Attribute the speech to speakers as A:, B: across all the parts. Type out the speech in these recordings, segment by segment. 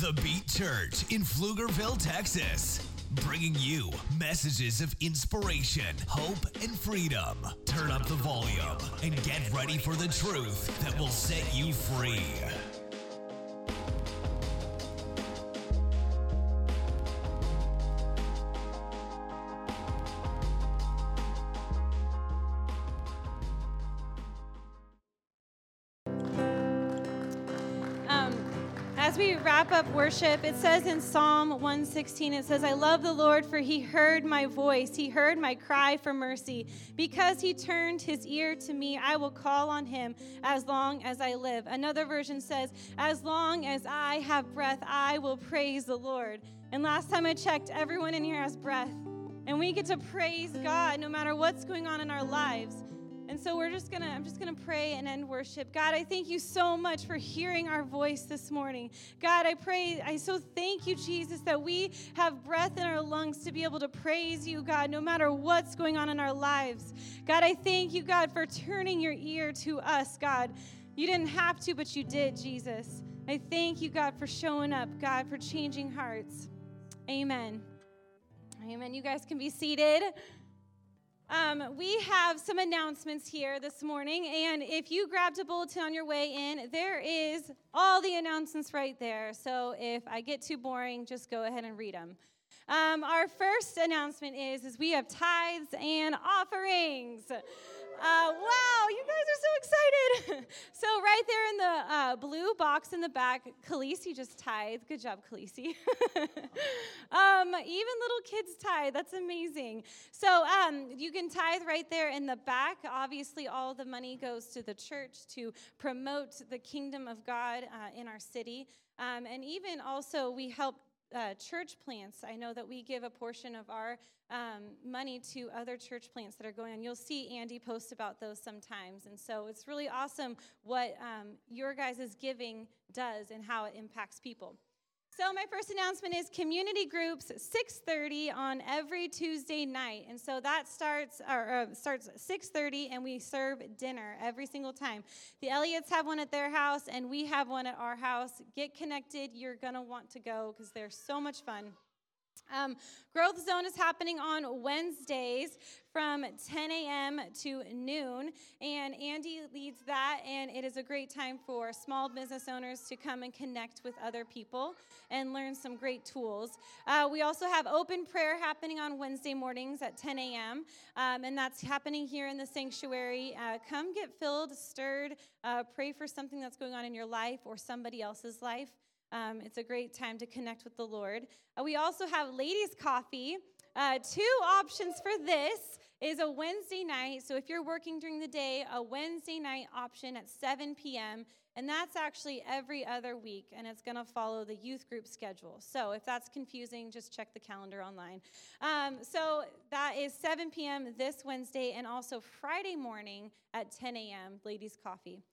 A: The Beat Church in Pflugerville, Texas. Bringing you messages of inspiration, hope, and freedom. Turn up the volume and get ready for the truth that will set you free.
B: Worship, it says in Psalm 116, it says, I love the Lord, for he heard my voice. He heard my cry for mercy. Because he turned his ear to me, I will call on him as long as I live. Another version says, As long as I have breath, I will praise the Lord. And last time I checked, everyone in here has breath. And we get to praise God no matter what's going on in our lives. And so we're just gonna, I'm just gonna pray and end worship. God, I thank you so much for hearing our voice this morning. God, I pray, I so thank you, Jesus, that we have breath in our lungs to be able to praise you, God, no matter what's going on in our lives. God, I thank you, God, for turning your ear to us, God. You didn't have to, but you did, Jesus. I thank you, God, for showing up, God, for changing hearts. Amen. Amen. You guys can be seated. Um, we have some announcements here this morning, and if you grabbed a bulletin on your way in, there is all the announcements right there. So if I get too boring, just go ahead and read them. Um, our first announcement is, is we have tithes and offerings. Uh, wow, you guys are so excited. so, right there in the uh, blue box in the back, Khaleesi just tithe. Good job, Khaleesi. um, even little kids tithe. That's amazing. So, um, you can tithe right there in the back. Obviously, all the money goes to the church to promote the kingdom of God uh, in our city. Um, and even also, we help uh, church plants. I know that we give a portion of our um, money to other church plants that are going on. You'll see Andy post about those sometimes. And so it's really awesome what um, your guys' giving does and how it impacts people. So my first announcement is community groups 6:30 on every Tuesday night, and so that starts or, uh, starts 6:30, and we serve dinner every single time. The Elliots have one at their house, and we have one at our house. Get connected; you're gonna want to go because they're so much fun. Um, Growth Zone is happening on Wednesdays from 10 a.m. to noon, and Andy leads that, and it is a great time for small business owners to come and connect with other people and learn some great tools. Uh, we also have open prayer happening on Wednesday mornings at 10 a.m., um, and that's happening here in the sanctuary. Uh, come get filled, stirred, uh, pray for something that's going on in your life or somebody else's life. Um, it's a great time to connect with the Lord. Uh, we also have ladies' coffee. Uh, two options for this is a Wednesday night. So if you're working during the day, a Wednesday night option at 7 p.m. And that's actually every other week, and it's going to follow the youth group schedule. So if that's confusing, just check the calendar online. Um, so that is 7 p.m. this Wednesday, and also Friday morning at 10 a.m. Ladies' Coffee.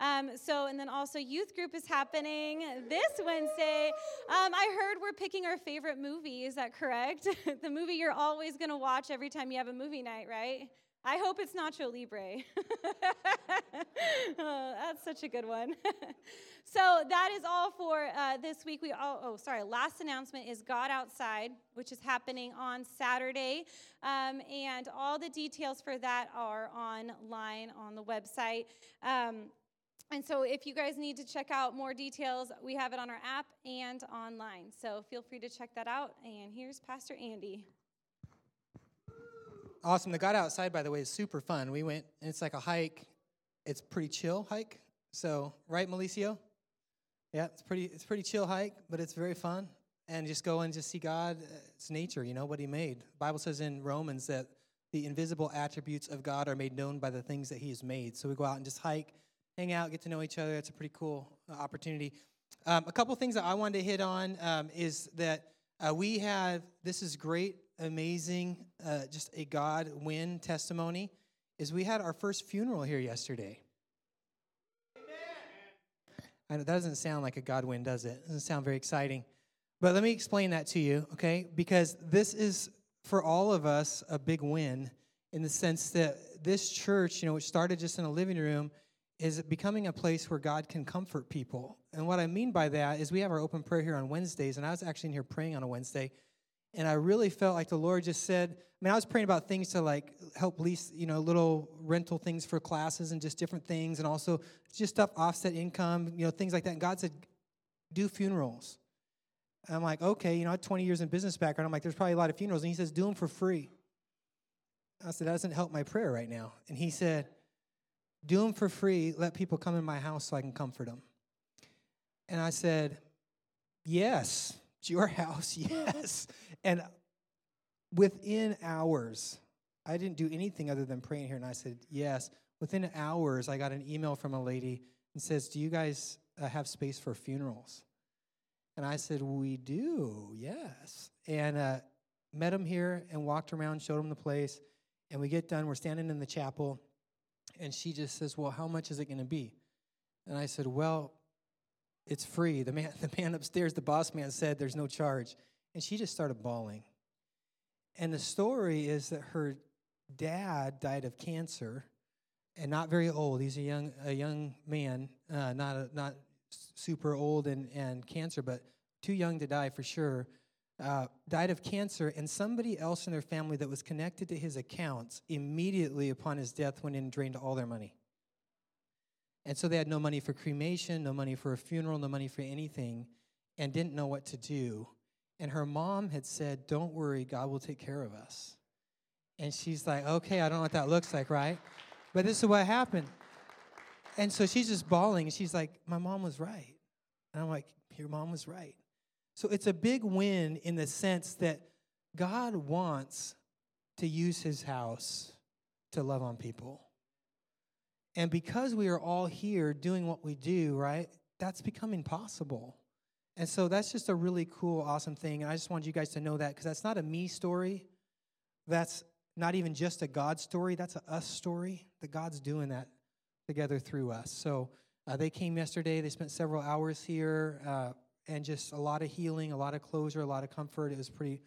B: Um, so, and then also youth group is happening this Wednesday. Um, I heard we're picking our favorite movie. Is that correct? the movie you're always going to watch every time you have a movie night, right? I hope it's Nacho Libre. oh, that's such a good one. so that is all for uh, this week. We all, oh sorry. Last announcement is God Outside, which is happening on Saturday, um, and all the details for that are online on the website. Um, and so, if you guys need to check out more details, we have it on our app and online. So, feel free to check that out. And here's Pastor Andy.
C: Awesome. The God outside, by the way, is super fun. We went, and it's like a hike. It's pretty chill hike. So, right, Malicio? Yeah, it's pretty. It's pretty chill hike, but it's very fun. And just go and just see God. It's nature, you know what He made. The Bible says in Romans that the invisible attributes of God are made known by the things that He has made. So we go out and just hike, hang out, get to know each other. That's a pretty cool uh, opportunity. Um, a couple things that I wanted to hit on um, is that uh, we have this is great, amazing, uh, just a God win testimony. Is we had our first funeral here yesterday. I know that doesn't sound like a God win, does it? it? Doesn't sound very exciting. But let me explain that to you, okay? Because this is for all of us a big win in the sense that this church, you know, which started just in a living room, is becoming a place where God can comfort people. And what I mean by that is we have our open prayer here on Wednesdays, and I was actually in here praying on a Wednesday, and I really felt like the Lord just said, I mean, I was praying about things to like help lease, you know, little rental things for classes and just different things, and also just stuff offset income, you know, things like that. And God said, do funerals. And I'm like, okay, you know, I had 20 years in business background. I'm like, there's probably a lot of funerals. And he says, do them for free. I said, that doesn't help my prayer right now. And he said, do them for free. Let people come in my house so I can comfort them. And I said, yes, it's your house, yes. And within hours, I didn't do anything other than praying here. And I said, yes. Within hours, I got an email from a lady and says, do you guys uh, have space for funerals? And I said, we do, yes. And uh, met him here and walked around, showed him the place. And we get done, we're standing in the chapel, and she just says, Well, how much is it going to be? And I said, Well, it's free. The man, the man upstairs, the boss man said there's no charge. And she just started bawling. And the story is that her dad died of cancer and not very old. He's a young, a young man, uh, not, a, not super old and, and cancer, but too young to die for sure uh, died of cancer, and somebody else in their family that was connected to his accounts immediately upon his death went in and drained all their money. And so they had no money for cremation, no money for a funeral, no money for anything, and didn't know what to do. And her mom had said, Don't worry, God will take care of us. And she's like, Okay, I don't know what that looks like, right? But this is what happened. And so she's just bawling, she's like, My mom was right. And I'm like, Your mom was right. So it's a big win in the sense that God wants to use his house to love on people. And because we are all here doing what we do, right, that's becoming possible. And so that's just a really cool, awesome thing. And I just wanted you guys to know that because that's not a me story. That's not even just a God story. That's a us story that God's doing that together through us. So uh, they came yesterday. They spent several hours here. Uh, and just a lot of healing, a lot of closure, a lot of comfort. It was pretty,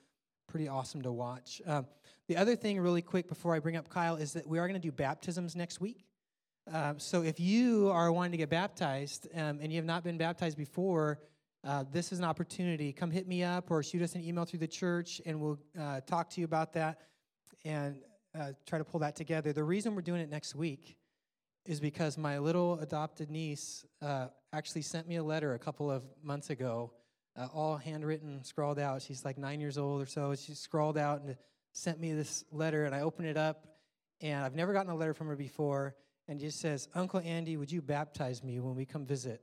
C: pretty awesome to watch. Um, the other thing, really quick, before I bring up Kyle, is that we are going to do baptisms next week. Um, so if you are wanting to get baptized um, and you have not been baptized before, uh, this is an opportunity. Come hit me up or shoot us an email through the church, and we'll uh, talk to you about that and uh, try to pull that together. The reason we're doing it next week is because my little adopted niece uh, actually sent me a letter a couple of months ago, uh, all handwritten, scrawled out. She's like nine years old or so. She scrawled out and sent me this letter, and I opened it up, and I've never gotten a letter from her before, and just says, Uncle Andy, would you baptize me when we come visit?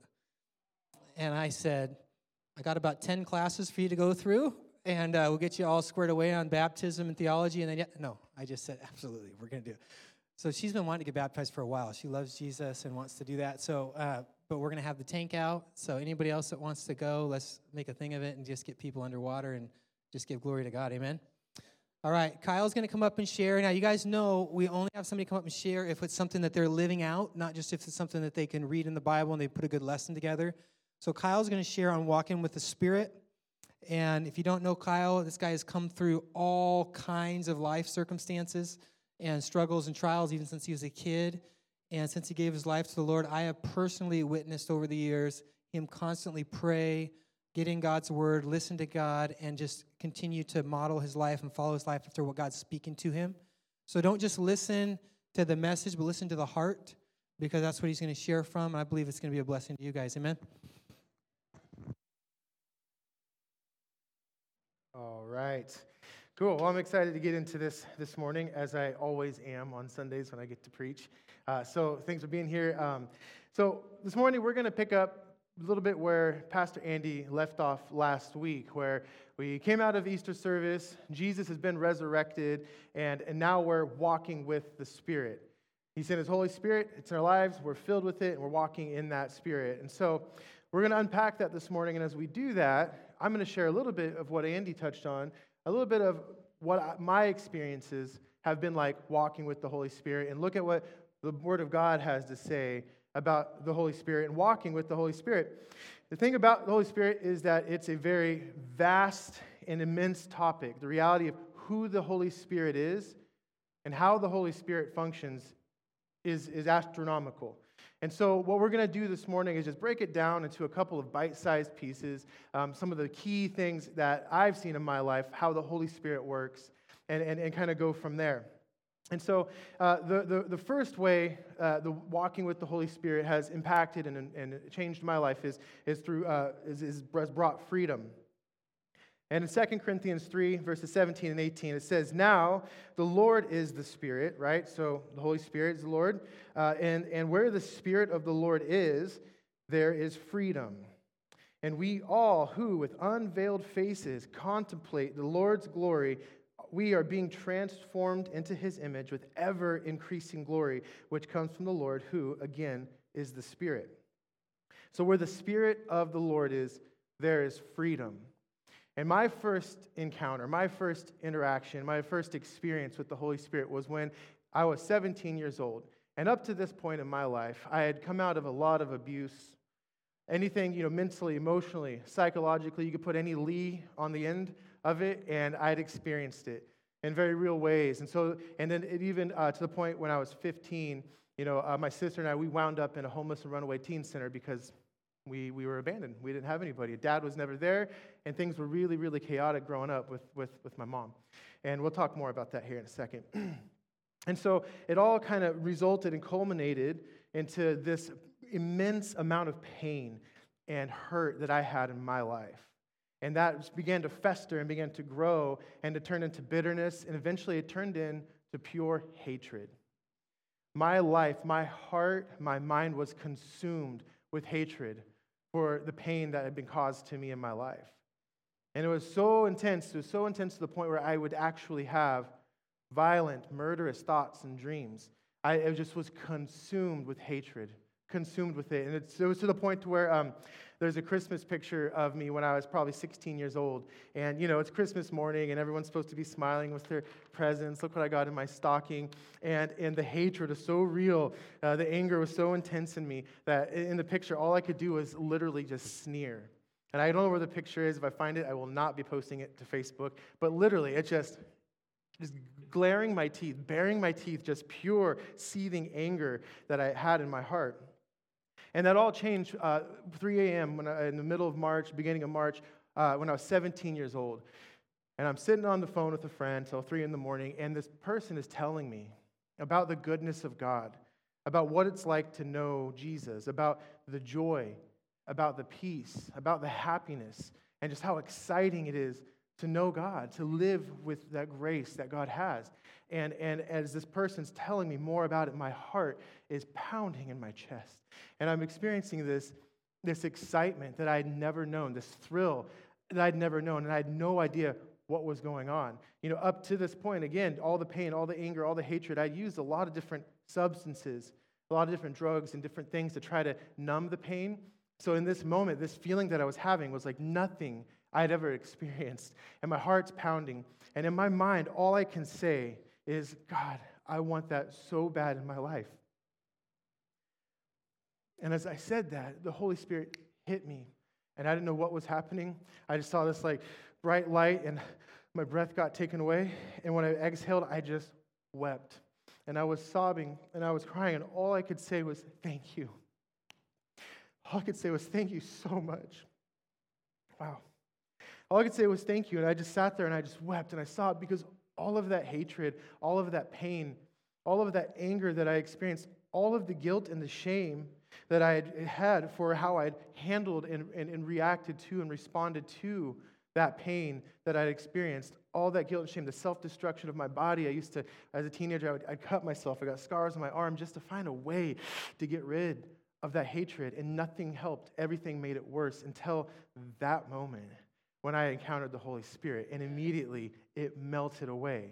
C: And I said, I got about 10 classes for you to go through, and uh, we'll get you all squared away on baptism and theology. And then, yeah, no, I just said, absolutely, we're going to do it. So she's been wanting to get baptized for a while. She loves Jesus and wants to do that. So, uh, but we're going to have the tank out. So anybody else that wants to go, let's make a thing of it and just get people underwater and just give glory to God. Amen. All right, Kyle's going to come up and share. Now, you guys know we only have somebody come up and share if it's something that they're living out, not just if it's something that they can read in the Bible and they put a good lesson together. So, Kyle's going to share on walking with the Spirit. And if you don't know Kyle, this guy has come through all kinds of life circumstances and struggles and trials even since he was a kid. And since he gave his life to the Lord, I have personally witnessed over the years him constantly pray, get in God's word, listen to God, and just continue to model his life and follow his life after what God's speaking to him. So don't just listen to the message, but listen to the heart because that's what he's going to share from. And I believe it's going to be a blessing to you guys. Amen.
D: All right. Cool. Well, I'm excited to get into this this morning, as I always am on Sundays when I get to preach. Uh, so thanks for being here. Um, so this morning we're going to pick up a little bit where Pastor Andy left off last week, where we came out of Easter service. Jesus has been resurrected, and, and now we're walking with the Spirit. He sent His Holy Spirit. It's in our lives. We're filled with it, and we're walking in that Spirit. And so we're going to unpack that this morning. And as we do that, I'm going to share a little bit of what Andy touched on a little bit of what my experiences have been like walking with the Holy Spirit and look at what the Word of God has to say about the Holy Spirit and walking with the Holy Spirit. The thing about the Holy Spirit is that it's a very vast and immense topic. The reality of who the Holy Spirit is and how the Holy Spirit functions is, is astronomical. And so, what we're going to do this morning is just break it down into a couple of bite sized pieces, um, some of the key things that I've seen in my life, how the Holy Spirit works, and, and, and kind of go from there. And so, uh, the, the, the, first way uh, the walking with the Holy Spirit has impacted and, and changed my life is, is through uh, is, is brought freedom. And in 2 Corinthians 3, verses 17 and 18, it says, Now the Lord is the Spirit, right? So the Holy Spirit is the Lord. Uh, and, and where the Spirit of the Lord is, there is freedom. And we all who, with unveiled faces, contemplate the Lord's glory, we are being transformed into his image with ever increasing glory, which comes from the Lord, who, again, is the Spirit. So where the Spirit of the Lord is, there is freedom. And my first encounter, my first interaction, my first experience with the Holy Spirit was when I was 17 years old. And up to this point in my life, I had come out of a lot of abuse. Anything, you know, mentally, emotionally, psychologically, you could put any Lee on the end of it, and I'd experienced it in very real ways. And so, and then it even uh, to the point when I was 15, you know, uh, my sister and I, we wound up in a homeless and runaway teen center because we, we were abandoned. We didn't have anybody. Dad was never there, and things were really, really chaotic growing up with, with, with my mom. And we'll talk more about that here in a second. and so it all kind of resulted and culminated into this immense amount of pain and hurt that I had in my life. And that began to fester and began to grow and to turn into bitterness, and eventually it turned into pure hatred. My life, my heart, my mind was consumed with hatred for the pain that had been caused to me in my life. And it was so intense, it was so intense to the point where I would actually have violent, murderous thoughts and dreams. I just was consumed with hatred, consumed with it. And it was to the point to where um, there's a Christmas picture of me when I was probably 16 years old. And, you know, it's Christmas morning and everyone's supposed to be smiling with their presents. Look what I got in my stocking. And, and the hatred is so real. Uh, the anger was so intense in me that in the picture, all I could do was literally just sneer. And I don't know where the picture is. If I find it, I will not be posting it to Facebook. But literally, it just, just glaring my teeth, baring my teeth, just pure seething anger that I had in my heart. And that all changed uh, 3 a.m. When I, in the middle of March, beginning of March, uh, when I was 17 years old. And I'm sitting on the phone with a friend till 3 in the morning, and this person is telling me about the goodness of God, about what it's like to know Jesus, about the joy, about the peace, about the happiness, and just how exciting it is to know God, to live with that grace that God has. And, and as this person's telling me more about it, my heart is pounding in my chest. And I'm experiencing this, this excitement that I had never known, this thrill that I'd never known, and I had no idea what was going on. You know, up to this point, again, all the pain, all the anger, all the hatred, I'd used a lot of different substances, a lot of different drugs and different things to try to numb the pain. So in this moment, this feeling that I was having was like nothing I'd ever experienced. And my heart's pounding. And in my mind, all I can say is, God, I want that so bad in my life. And as I said that, the Holy Spirit hit me. And I didn't know what was happening. I just saw this like bright light, and my breath got taken away. And when I exhaled, I just wept. And I was sobbing and I was crying, and all I could say was, Thank you. All I could say was, Thank you so much. Wow. All I could say was, Thank you. And I just sat there and I just wept and I sobbed because all of that hatred, all of that pain, all of that anger that I experienced, all of the guilt and the shame that I had had for how I'd handled and, and, and reacted to and responded to that pain that I'd experienced, all that guilt and shame, the self destruction of my body. I used to, as a teenager, I would, I'd cut myself. I got scars on my arm just to find a way to get rid of that hatred, and nothing helped. Everything made it worse until that moment when I encountered the Holy Spirit, and immediately it melted away.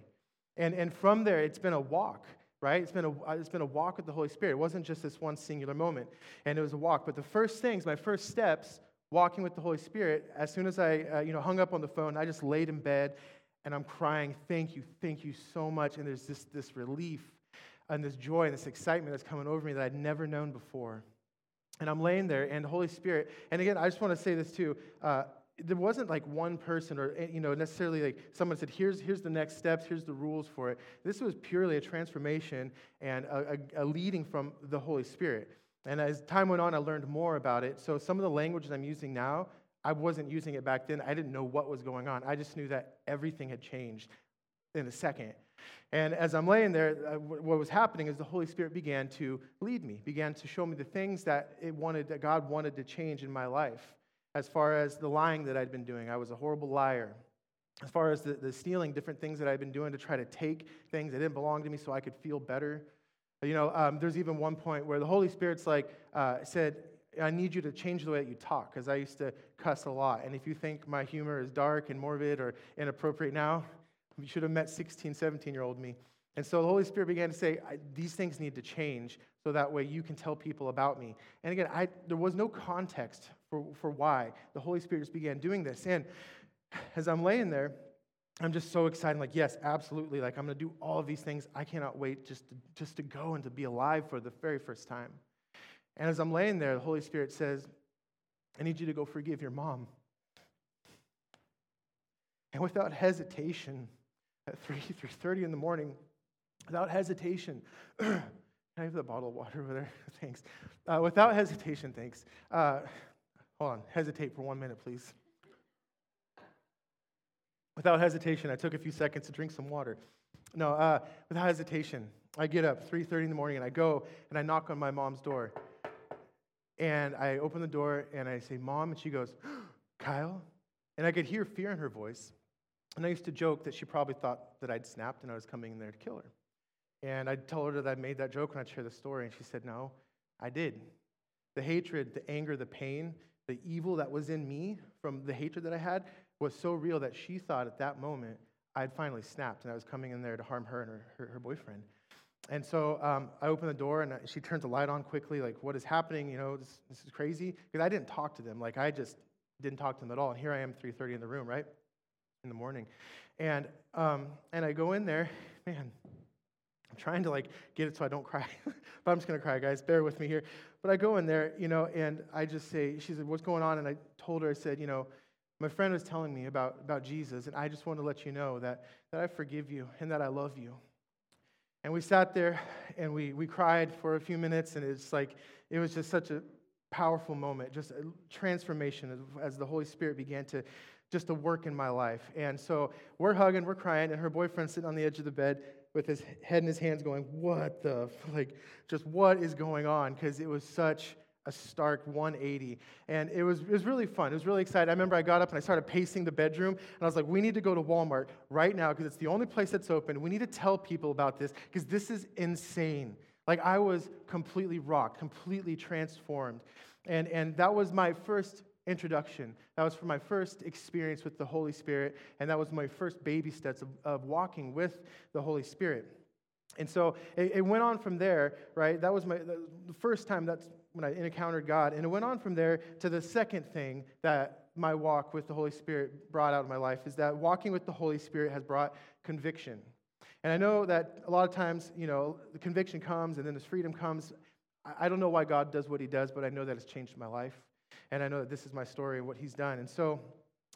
D: And, and from there, it's been a walk right? It's been, a, uh, it's been a walk with the Holy Spirit. It wasn't just this one singular moment, and it was a walk. But the first things, my first steps, walking with the Holy Spirit, as soon as I uh, you know, hung up on the phone, I just laid in bed and I'm crying, Thank you, thank you so much. And there's this, this relief and this joy and this excitement that's coming over me that I'd never known before. And I'm laying there, and the Holy Spirit, and again, I just want to say this too. Uh, there wasn't like one person or eh, you know necessarily like someone said here's here's the next steps here's the rules for it this was purely a transformation and a, a, a leading from the holy spirit And as time went on, I learned more about it. So some of the language that I'm using now, I wasn't using it back then. I didn't know what was going on. I just knew that everything had changed in a second. And as I'm laying there, uh, what was happening is the Holy Spirit began to lead me, began to show me the things that it wanted, that God wanted to change in my life. As far as the lying that I'd been doing, I was a horrible liar. As far as the, the stealing, different things that I'd been doing to try to take things that didn't belong to me so I could feel better. You know, um, there's even one point where the Holy Spirit's like, uh, said, I need you to change the way that you talk, because I used to cuss a lot. And if you think my humor is dark and morbid or inappropriate now, you should have met 16, 17 year old me. And so the Holy Spirit began to say, These things need to change so that way you can tell people about me. And again, I, there was no context for, for why. The Holy Spirit just began doing this. And as I'm laying there, I'm just so excited. like, yes, absolutely. Like, I'm going to do all of these things. I cannot wait just to, just to go and to be alive for the very first time. And as I'm laying there, the Holy Spirit says, I need you to go forgive your mom. And without hesitation, at 3, 3.30 in the morning, without hesitation, I have the bottle of water over there? thanks. Uh, without hesitation, thanks. Uh, hold on, hesitate for one minute, please. Without hesitation, I took a few seconds to drink some water. No, uh, without hesitation, I get up 3:30 in the morning and I go and I knock on my mom's door. And I open the door and I say, "Mom," and she goes, "Kyle," and I could hear fear in her voice. And I used to joke that she probably thought that I'd snapped and I was coming in there to kill her. And I'd tell her that I made that joke and I'd share the story, and she said, "No, I did." The hatred, the anger, the pain, the evil that was in me from the hatred that I had was so real that she thought at that moment I had finally snapped and I was coming in there to harm her and her, her, her boyfriend. And so um, I open the door and she turns the light on quickly, like, what is happening? You know, this, this is crazy. Because I didn't talk to them. Like, I just didn't talk to them at all. And here I am, 3.30 in the room, right? In the morning. And, um, and I go in there, man, I'm trying to, like, get it so I don't cry. but I'm just to cry, guys. Bear with me here. But I go in there, you know, and I just say, she said, what's going on? And I told her, I said, you know, my friend was telling me about, about Jesus, and I just want to let you know that, that I forgive you and that I love you. And we sat there and we, we cried for a few minutes, and it's like, it was just such a powerful moment, just a transformation as, as the Holy Spirit began to just to work in my life. And so we're hugging, we're crying, and her boyfriend's sitting on the edge of the bed with his head in his hands going, What the, like, just what is going on? Because it was such a stark 180. And it was, it was really fun. It was really exciting. I remember I got up and I started pacing the bedroom, and I was like, we need to go to Walmart right now because it's the only place that's open. We need to tell people about this because this is insane. Like, I was completely rocked, completely transformed. And, and that was my first introduction. That was for my first experience with the Holy Spirit, and that was my first baby steps of, of walking with the Holy Spirit. And so it, it, went on from there, right? That was my the first time that's when I encountered God. And it went on from there to the second thing that my walk with the Holy Spirit brought out of my life is that walking with the Holy Spirit has brought conviction. And I know that a lot of times, you know, the conviction comes and then this freedom comes. I don't know why God does what he does, but I know that it's changed my life. And I know that this is my story and what he's done. And so,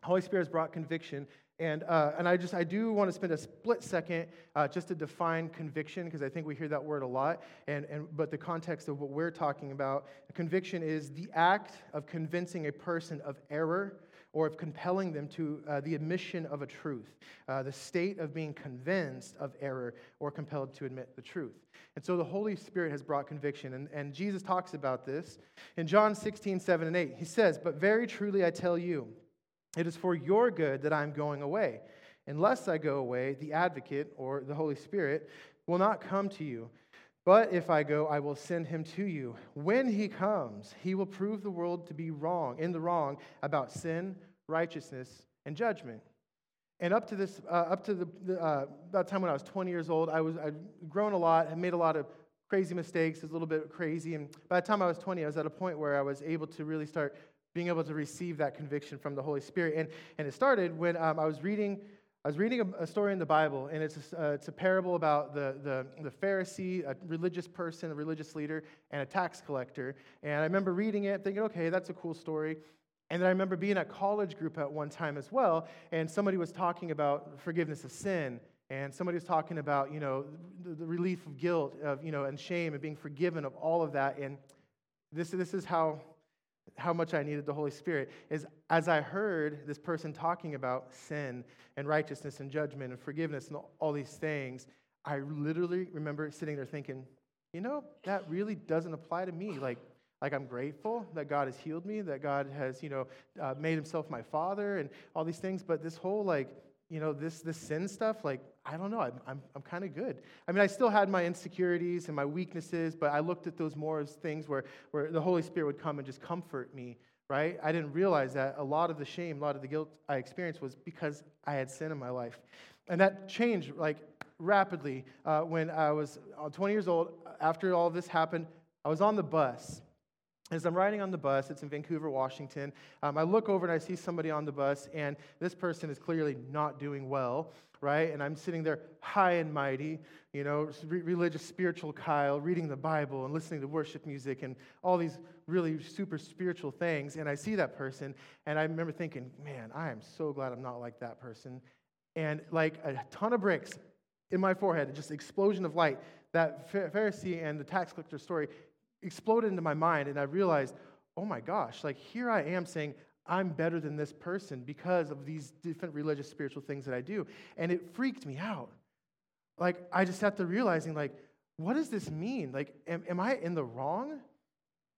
D: Holy Spirit has brought conviction. And, uh, and I just, I do want to spend a split second uh, just to define conviction, because I think we hear that word a lot. And, and, but the context of what we're talking about, conviction is the act of convincing a person of error or of compelling them to uh, the admission of a truth, uh, the state of being convinced of error or compelled to admit the truth. And so the Holy Spirit has brought conviction. And, and Jesus talks about this in John 16, 7 and 8. He says, But very truly I tell you, it is for your good that I'm going away. Unless I go away, the advocate, or the Holy Spirit, will not come to you. But if I go, I will send him to you. When he comes, he will prove the world to be wrong, in the wrong, about sin, righteousness, and judgment. And up to this, uh, up to the, the uh, about time when I was 20 years old, I was I'd grown a lot, had made a lot of crazy mistakes, was a little bit crazy. And by the time I was 20, I was at a point where I was able to really start being able to receive that conviction from the Holy Spirit. And, and it started when um, I was reading. I was reading a, a, story in the Bible, and it's a, uh, it's a parable about the, the, the Pharisee, a religious person, a religious leader, and a tax collector. And I remember reading it, thinking, okay, that's a cool story. And then I remember being at college group at one time as well, and somebody was talking about forgiveness of sin, and somebody was talking about, you know, the, the relief of guilt, of, you know, and shame, and being forgiven of all of that. And this, this is how, how much I needed the Holy Spirit, is as I heard this person talking about sin and righteousness and judgment and forgiveness and all these things, I literally remember sitting there thinking, you know, that really doesn't apply to me. Like, like I'm grateful that God has healed me, that God has, you know, uh, made himself my father and all these things. But this whole, like, you know, this, this sin stuff, like, I don't know, I'm, I'm, I'm kind of good. I mean, I still had my insecurities and my weaknesses, but I looked at those more as things where, where the Holy Spirit would come and just comfort me, right? I didn't realize that a lot of the shame, a lot of the guilt I experienced was because I had sin in my life. And that changed, like, rapidly uh, when I was uh, 20 years old. After all this happened, I was on the bus as I'm riding on the bus, it's in Vancouver, Washington, um, I look over and I see somebody on the bus, and this person is clearly not doing well, right? And I'm sitting there high and mighty, you know, re- religious, spiritual Kyle, reading the Bible and listening to worship music and all these really super spiritual things. And I see that person, and I remember thinking, man, I am so glad I'm not like that person. And like a ton of bricks in my forehead, just explosion of light. That Pharisee and the tax collector story exploded into my mind, and I realized, oh my gosh, like here I am saying, I'm better than this person because of these different religious, spiritual things that I do. And it freaked me out. Like, I just had to realizing, like, what does this mean? Like, am, am I in the wrong?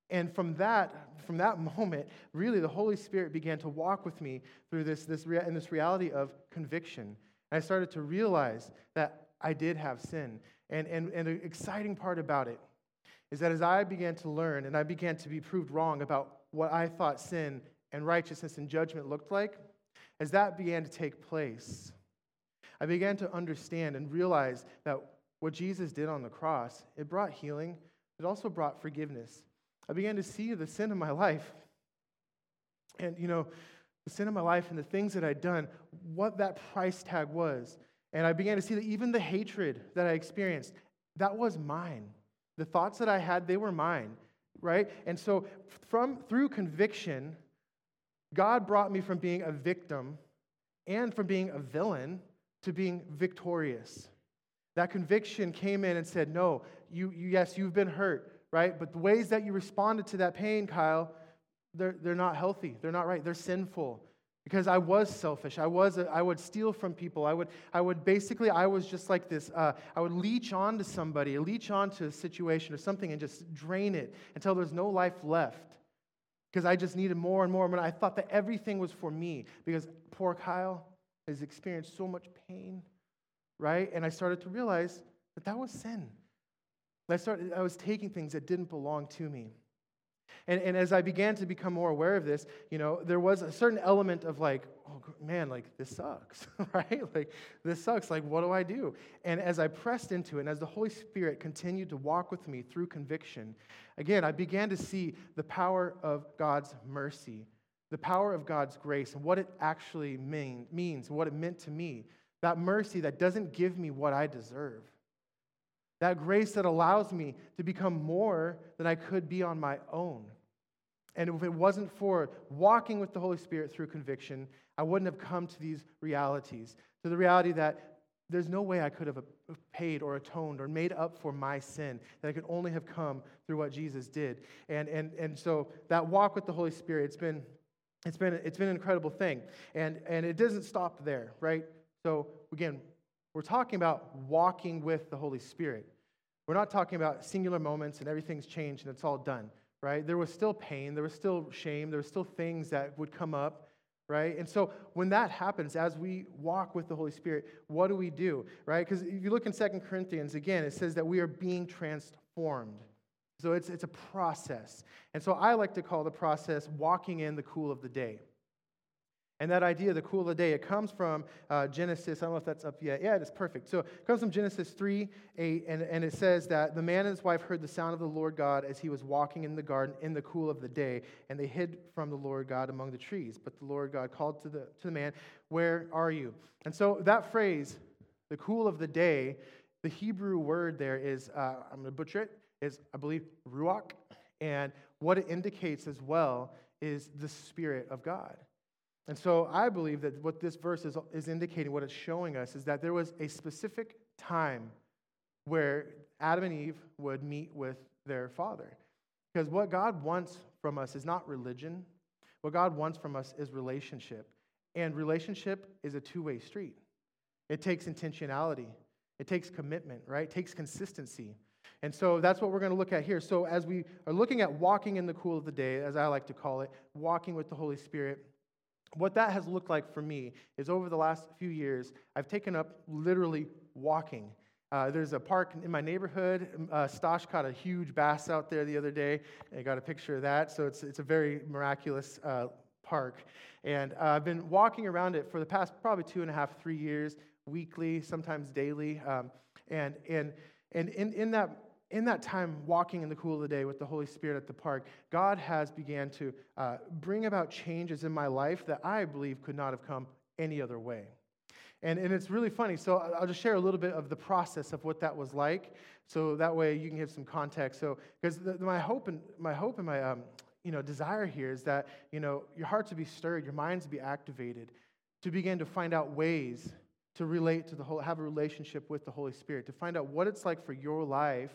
D: And from that, from that moment, really the Holy Spirit began to walk with me through this, this rea- in this reality of conviction. And I started to realize that I did have sin. And, and, and the exciting part about it is that as I began to learn and I began to be proved wrong about what I thought sin and righteousness and judgment looked like, as that began to take place, I began to understand and realize that what Jesus did on the cross, it brought healing, it also brought forgiveness. I began to see the sin of my life. And, you know, the sin of my life and the things that I'd done, what that price tag was. And I began to see that even the hatred that I experienced, that was mine. The thoughts that I had, they were mine, right? And so from through conviction, God brought me from being a victim and from being a villain to being victorious. That conviction came in and said, No, you, you, yes, you've been hurt, right? But the ways that you responded to that pain, Kyle, they're, they're not healthy. They're not right. They're sinful because I was selfish. I was a, I would steal from people. I would I would basically I was just like this. Uh, I would leech onto somebody, leech onto a situation or something, and just drain it until there's no life left. Because I just needed more and more. And I thought that everything was for me because poor Kyle has experienced so much pain, right? And I started to realize that that was sin. I started I was taking things that didn't belong to me. And, and as I began to become more aware of this, you know, there was a certain element of like, oh man, like this sucks, right? Like this sucks. Like, what do I do? And as I pressed into it, and as the Holy Spirit continued to walk with me through conviction, again, I began to see the power of God's mercy, the power of God's grace, and what it actually mean, means, what it meant to me. That mercy that doesn't give me what I deserve that grace that allows me to become more than I could be on my own. And if it wasn't for walking with the Holy Spirit through conviction, I wouldn't have come to these realities, to the reality that there's no way I could have paid or atoned or made up for my sin, that I could only have come through what Jesus did. And, and, and so that walk with the Holy Spirit, it's been, it's been, it's been an incredible thing. And, and it doesn't stop there, right? So again, we're talking about walking with the Holy Spirit. We're not talking about singular moments and everything's changed and it's all done, right? There was still pain, there was still shame, there were still things that would come up, right? And so when that happens, as we walk with the Holy Spirit, what do we do, right? Because if you look in Second Corinthians, again, it says that we are being transformed. So it's, it's a process. And so I like to call the process walking in the cool of the day. And that idea, the cool of the day, it comes from uh, Genesis. I don't know if that's up yet. Yeah, it's perfect. So it comes from Genesis 3 8, and, and it says that the man and his wife heard the sound of the Lord God as he was walking in the garden in the cool of the day, and they hid from the Lord God among the trees. But the Lord God called to the, to the man, Where are you? And so that phrase, the cool of the day, the Hebrew word there is, uh, I'm going to butcher it, is, I believe, ruach. And what it indicates as well is the Spirit of God. And so I believe that what this verse is, is indicating, what it's showing us, is that there was a specific time where Adam and Eve would meet with their father. Because what God wants from us is not religion. What God wants from us is relationship. And relationship is a two way street. It takes intentionality, it takes commitment, right? It takes consistency. And so that's what we're going to look at here. So, as we are looking at walking in the cool of the day, as I like to call it, walking with the Holy Spirit, what that has looked like for me is over the last few years, I've taken up literally walking. Uh, there's a park in my neighborhood. Uh, Stosh caught a huge bass out there the other day. I got a picture of that. So it's, it's a very miraculous uh, park. And uh, I've been walking around it for the past probably two and a half, three years, weekly, sometimes daily. Um, and and, and in, in, that, in that time walking in the cool of the day with the Holy Spirit at the park, God has began to uh, bring about changes in my life that I believe could not have come any other way. And, and it's really funny. So I'll just share a little bit of the process of what that was like. So that way you can give some context. So, because my hope and my hope and my um, you know, desire here is that, you know, your heart to be stirred, your minds to be activated, to begin to find out ways to relate to the whole, have a relationship with the Holy Spirit, to find out what it's like for your life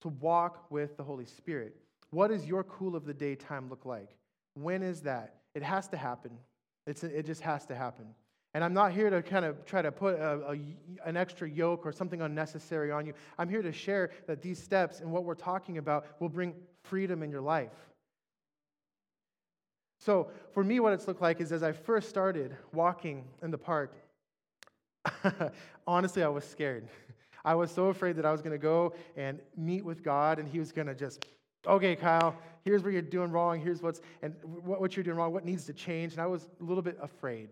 D: to walk with the Holy Spirit. What does your cool of the day time look like? When is that? It has to happen. It's, it just has to happen. And I'm not here to kind of try to put a, a, an extra yoke or something unnecessary on you. I'm here to share that these steps and what we're talking about will bring freedom in your life. So, for me, what it's looked like is as I first started walking in the park, honestly, I was scared. I was so afraid that I was going to go and meet with God and He was going to just, okay, Kyle, here's where you're doing wrong. Here's what's, and what what you're doing wrong, what needs to change. And I was a little bit afraid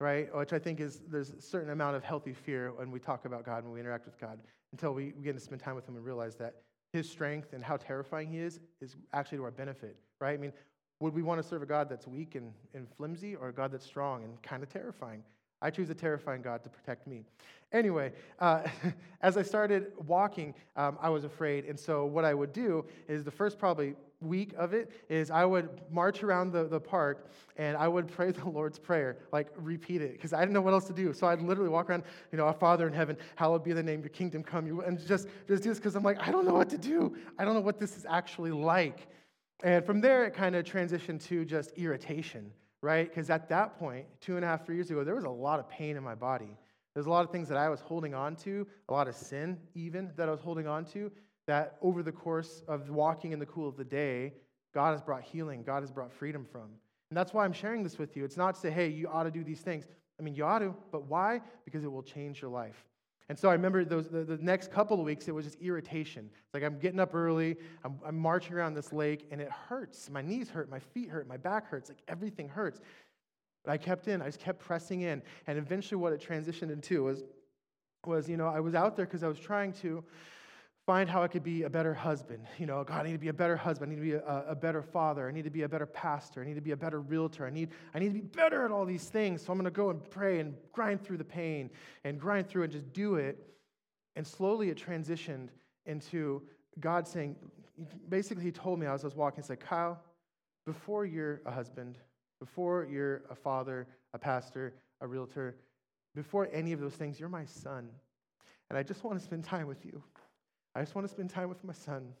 D: right? Which I think is there's a certain amount of healthy fear when we talk about God, when we interact with God, until we begin to spend time with Him and realize that His strength and how terrifying He is is actually to our benefit, right? I mean, would we want to serve a God that's weak and, and flimsy or a God that's strong and kind of terrifying? I choose a terrifying God to protect me. Anyway, uh, as I started walking, um, I was afraid. And so, what I would do is the first probably week of it is I would march around the, the park and I would pray the Lord's Prayer, like repeat it, because I didn't know what else to do. So I'd literally walk around, you know, our Father in heaven, hallowed be the name, your kingdom come, and just, just do this because I'm like, I don't know what to do. I don't know what this is actually like. And from there, it kind of transitioned to just irritation, right? Because at that point, two and a half, three years ago, there was a lot of pain in my body. There's a lot of things that I was holding on to, a lot of sin even that I was holding on to that over the course of walking in the cool of the day, God has brought healing, God has brought freedom from. And that's why I'm sharing this with you. It's not to say, hey, you ought to do these things. I mean, you ought to, but why? Because it will change your life. And so I remember those, the, the next couple of weeks, it was just irritation. Like I'm getting up early, I'm, I'm marching around this lake, and it hurts. My knees hurt, my feet hurt, my back hurts, like everything hurts. But I kept in, I just kept pressing in. And eventually, what it transitioned into was, was you know, I was out there because I was trying to find how I could be a better husband. You know, God, I need to be a better husband. I need to be a, a, better father. I need to be a better pastor. I need to be a better realtor. I need, I need to be better at all these things. So I'm going to go and pray and grind through the pain and grind through and just do it. And slowly it transitioned into God saying, basically, He told me as I was walking, He said, Kyle, before you're a husband, before you're a father, a pastor, a realtor, before any of those things, you're my son. And I just want to spend time with you. I just want to spend time with my son.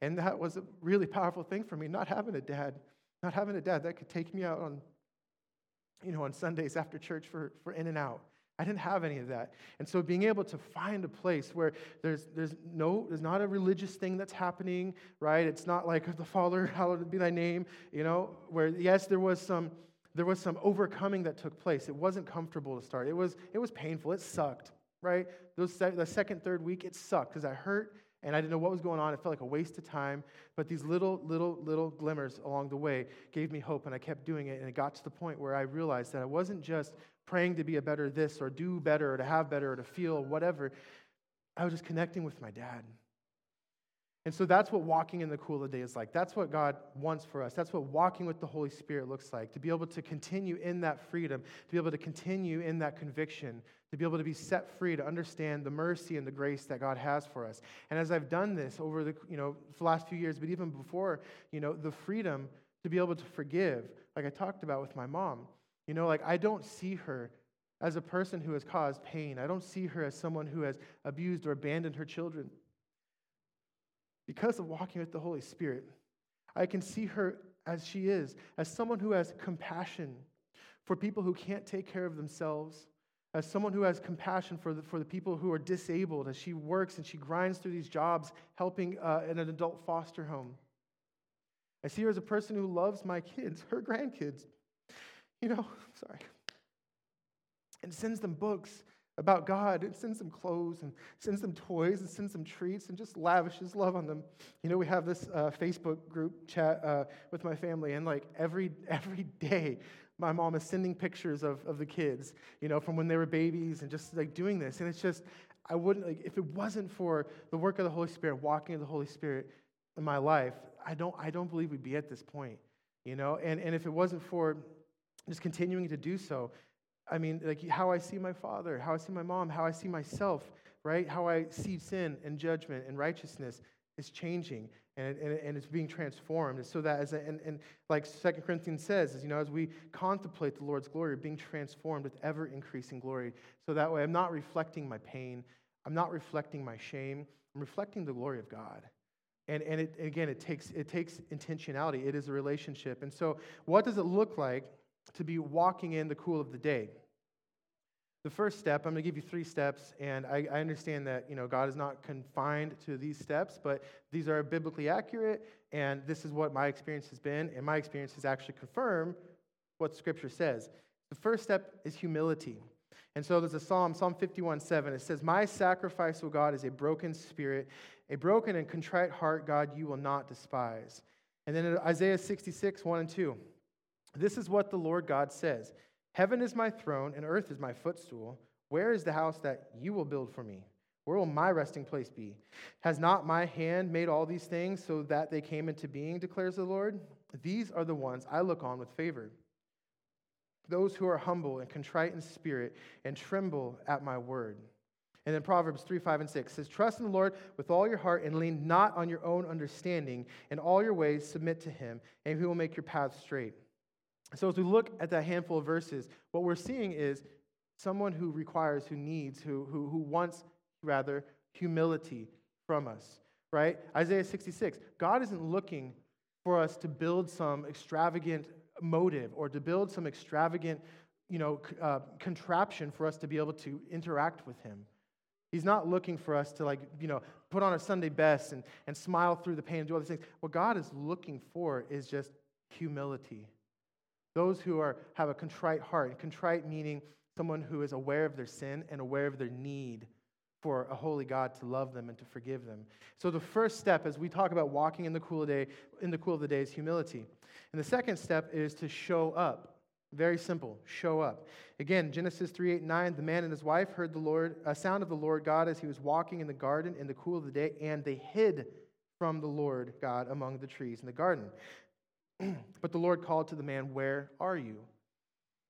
D: And that was a really powerful thing for me, not having a dad, not having a dad that could take me out on, you know, on Sundays after church for, for in and out. I didn't have any of that. And so being able to find a place where there's, there's no, there's not a religious thing that's happening, right? It's not like oh, the Father, hallowed be thy name, you know, where yes, there was some, there was some overcoming that took place. It wasn't comfortable to start. It was, it was painful. It sucked right? Those the second, third week, it sucked because I hurt and I didn't know what was going on. It felt like a waste of time. But these little, little, little glimmers along the way gave me hope, and I kept doing it. And it got to the point where I realized that I wasn't just praying to be a better this or do better or to have better or to feel whatever. I was just connecting with my dad. And so that's what walking in the cool of the day is like. That's what God wants for us. That's what walking with the Holy Spirit looks like. To be able to continue in that freedom, to be able to continue in that conviction, to be able to be set free, to understand the mercy and the grace that God has for us. And as I've done this over the, you know, the last few years, but even before, you know, the freedom to be able to forgive, like I talked about with my mom. You know, like I don't see her as a person who has caused pain. I don't see her as someone who has abused or abandoned her children. Because of walking with the Holy Spirit, I can see her as she is, as someone who has compassion for people who can't take care of themselves, as someone who has compassion for the, for the people who are disabled, as she works and she grinds through these jobs helping uh, in an adult foster home. I see her as a person who loves my kids, her grandkids. You know, sorry. And sends them books about God and sends them clothes and sends them toys and sends them treats and just lavishes love on them. You know, we have this uh, Facebook group chat uh, with my family, and like every every day, my mom is sending pictures of, of the kids, you know, from when they were babies and just like doing this. And it's just, I wouldn't like if it wasn't for the work of the Holy Spirit, walking of the Holy Spirit in my life, I don't I don't believe we'd be at this point, you know. And and if it wasn't for just continuing to do so, I mean, like how I see my father, how I see my mom, how I see myself, right? How I see sin and judgment and righteousness is changing and, and, and it's being transformed. So that, as a, and, and like Second Corinthians says, is, you know, as we contemplate the Lord's glory, being transformed with ever increasing glory. So that way I'm not reflecting my pain, I'm not reflecting my shame, I'm reflecting the glory of God. And, and it, again, it takes, it takes intentionality. It is a relationship. And so, what does it look like to be walking in the cool of the day. The first step, I'm going to give you three steps, and I, I, understand that you know God is not confined to these steps, but these are biblically accurate, and this is what my experience has been, and my experience has actually confirmed what Scripture says. The first step is humility. And so there's a psalm, Psalm 51 7. It says, My sacrifice, O God, is a broken spirit, a broken and contrite heart, God, you will not despise. And then Isaiah 66 1 and 2. This is what the Lord God says Heaven is my throne, and earth is my footstool. Where is the house that you will build for me? Where will my resting place be? Has not my hand made all these things so that they came into being, declares the Lord? These are the ones I look on with favor. Those who are humble and contrite in spirit and tremble at my word. And then Proverbs 3, 5, and 6 says, Trust in the Lord with all your heart and lean not on your own understanding. In all your ways submit to him, and he will make your path straight. So, as we look at that handful of verses, what we're seeing is someone who requires, who needs, who, who, who wants, rather, humility from us, right? Isaiah 66 God isn't looking for us to build some extravagant motive or to build some extravagant you know, uh, contraption for us to be able to interact with him. He's not looking for us to like, you know, put on our Sunday best and, and smile through the pain and do all these things. What God is looking for is just humility. Those who are, have a contrite heart, contrite meaning someone who is aware of their sin and aware of their need for a holy God to love them and to forgive them. So the first step as we talk about walking in the cool of the day, in the cool of the day is humility. And the second step is to show up. Very simple, show up. Again, Genesis 3 8 9, the man and his wife heard the Lord, a sound of the Lord God as he was walking in the garden in the cool of the day, and they hid from the Lord God among the trees in the garden. but the Lord called to the man, Where are you?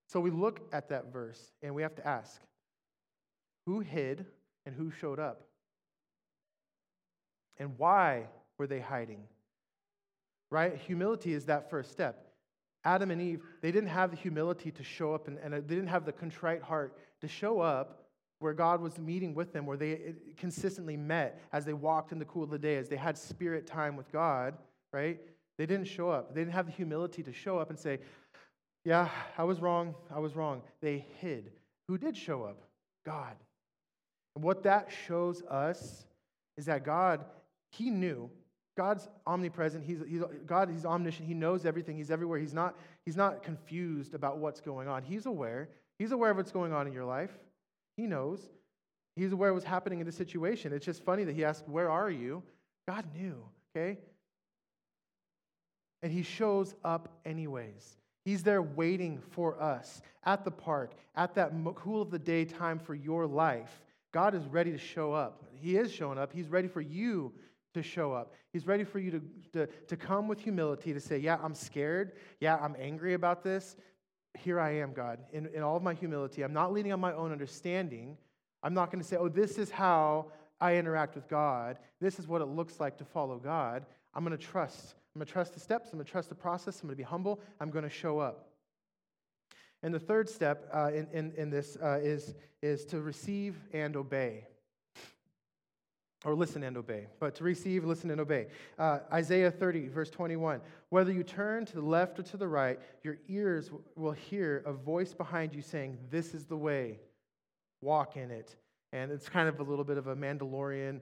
D: So we look at that verse and we have to ask who hid and who showed up? And why were they hiding? Right? Humility is that first step. Adam and Eve, they didn't have the humility to show up and, and they didn't have the contrite heart to show up where God was meeting with them, where they consistently met as they walked in the cool of the day, as they had spirit time with God, right? They didn't show up. They didn't have the humility to show up and say, Yeah, I was wrong. I was wrong. They hid. Who did show up? God. And what that shows us is that God, He knew. God's omnipresent. He's, he's, God, He's omniscient. He knows everything. He's everywhere. He's not, he's not confused about what's going on. He's aware. He's aware of what's going on in your life. He knows. He's aware of what's happening in the situation. It's just funny that He asked, Where are you? God knew, okay? And he shows up anyways. He's there waiting for us at the park, at that cool of the day time for your life. God is ready to show up. He is showing up. He's ready for you to show up. He's ready for you to, to, to come with humility to say, Yeah, I'm scared. Yeah, I'm angry about this. Here I am, God, in, in all of my humility. I'm not leaning on my own understanding. I'm not going to say, Oh, this is how I interact with God. This is what it looks like to follow God. I'm going to trust I'm going to trust the steps. I'm going to trust the process. I'm going to be humble. I'm going to show up. And the third step uh, in, in, in, this uh, is, is to receive and obey. or listen and obey, but to receive, listen, and obey. Uh, Isaiah 30, verse 21. Whether you turn to the left or to the right, your ears will hear a voice behind you saying, This is the way, walk in it. And it's kind of a little bit of a Mandalorian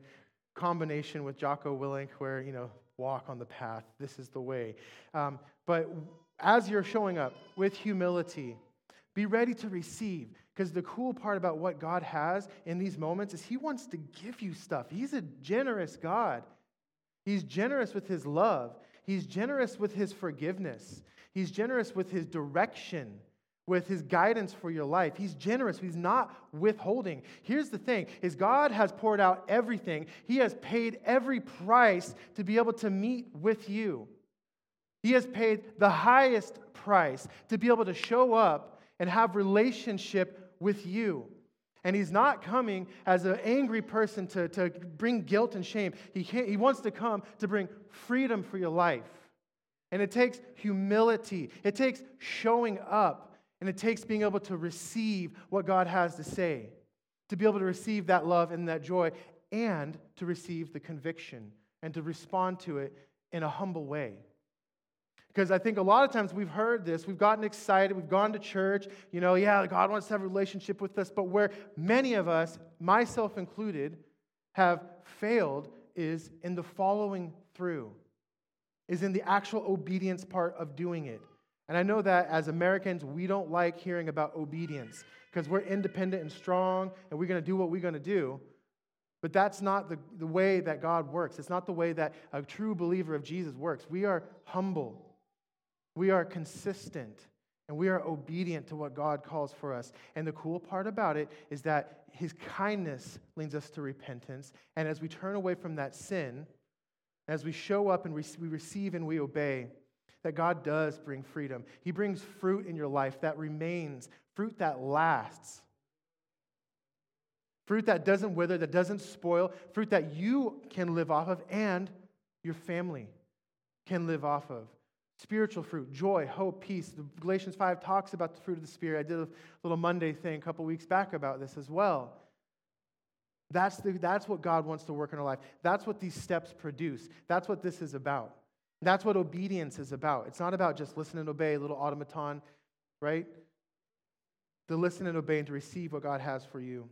D: combination with Jocko Willink, where, you know, walk on the path, this is the way. Um, but as you're showing up with humility, be ready to receive. Because the cool part about what God has in these moments is He wants to give you stuff. He's a generous God. He's generous with His love, He's generous with His forgiveness, He's generous with His direction. With his guidance for your life. He's generous. He's not withholding. Here's the thing is God has poured out everything. He has paid every price to be able to meet with you. He has paid the highest price to be able to show up and have relationship with you. And he's not coming as an angry person to, to bring guilt and shame. He, he wants to come to bring freedom for your life. And it takes humility, it takes showing up, and it takes being able to receive what God has to say, to be able to receive that love and that joy, and to receive the conviction and to respond to it in a humble way. Because I think a lot of times we've heard this, we've gotten excited, we've gone to church, you know, yeah, God wants to have a relationship with us, but where many of us, myself included, have failed is in the following through, is in the actual obedience part of doing it. And I know that as Americans, we don't like hearing about obedience because we're independent and strong and we're going to do what we're going to do. But that's not the, the way that God works. It's not the way that a true believer of Jesus works. We are humble. We are consistent and we are obedient to what God calls for us. And the cool part about it is that His kindness leads us to repentance. And as we turn away from that sin, as we show up and we receive and we obey, that God does bring freedom. He brings fruit in your life that remains, fruit that lasts, fruit that doesn't wither, that doesn't spoil, fruit that you can live off of and your family can live off of. Spiritual fruit, joy, hope, peace. Galatians 5 talks about the fruit of the Spirit. I did a little Monday thing a couple weeks back about this as well. That's, the, that's what God wants to work in our life. That's what these steps produce. That's what this is about. That's what obedience is about. It's not about just listen and obey, little automaton, right? To listen and obey and to receive what God has for you.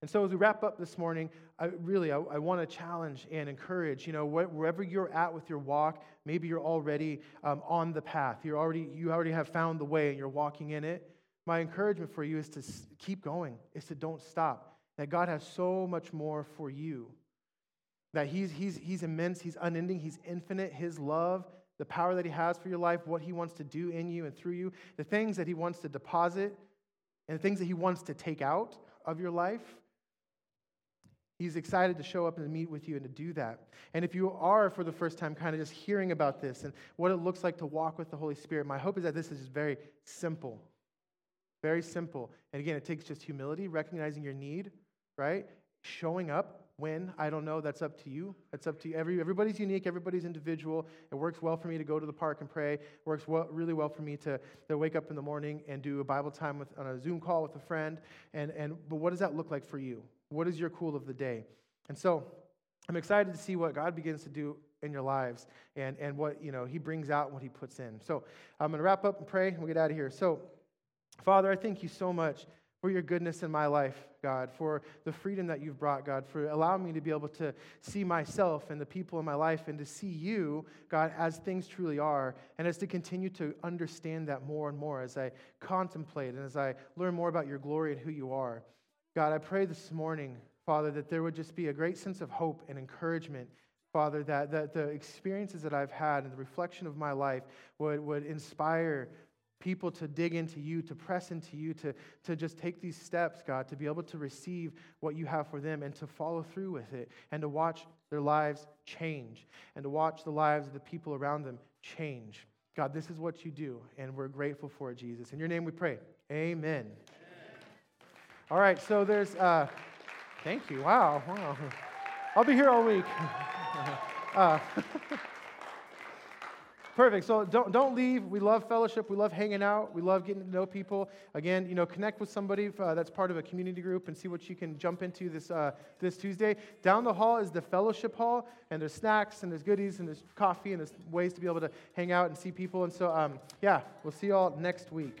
D: And so, as we wrap up this morning, I really I, I want to challenge and encourage. You know, wherever you're at with your walk, maybe you're already um, on the path. You're already you already have found the way, and you're walking in it. My encouragement for you is to keep going. Is to don't stop. That God has so much more for you. That He's He's He's immense. He's unending. He's infinite. His love, the power that He has for your life, what He wants to do in you and through you, the things that He wants to deposit, and the things that He wants to take out of your life He's excited to show up and meet with you and to do that. And if you are, for the first time, kind of just hearing about this and what it looks like to walk with the Holy Spirit, my hope is that this is very simple. Very simple. And again, it takes just humility, recognizing your need, right? Showing up when, I don't know, that's up to you. That's up to you. Every, everybody's unique, everybody's individual. It works well for me to go to the park and pray. It works well, really well for me to, to wake up in the morning and do a Bible time with, on a Zoom call with a friend. And, and, but what does that look like for you? What is your cool of the day? And so I'm excited to see what God begins to do in your lives and, and what you know he brings out and what he puts in. So I'm going to wrap up and pray and we'll get out of here. So, Father, I thank you so much for your goodness in my life, God, for the freedom that you've brought, God, for allowing me to be able to see myself and the people in my life and to see you, God, as things truly are, and as to continue to understand that more and more as I contemplate and as I learn more about your glory and who you are. God, I pray this morning, Father, that there would just be a great sense of hope and encouragement, Father, that, that the experiences that I've had and the reflection of my life would, would inspire people to dig into you, to press into you, to, to just take these steps, God, to be able to receive what you have for them and to follow through with it and to watch their lives change and to watch the lives of the people around them change. God, this is what you do, and we're grateful for it, Jesus. In your name we pray. Amen. All right, so there's, uh, thank you. Wow, wow. I'll be here all week. uh, perfect. So don't, don't leave. We love fellowship. We love hanging out. We love getting to know people. Again, you know, connect with somebody uh, that's part of a community group and see what you can jump into this, uh, this Tuesday. Down the hall is the fellowship hall, and there's snacks and there's goodies and there's coffee and there's ways to be able to hang out and see people. And so, um, yeah, we'll see you all next week.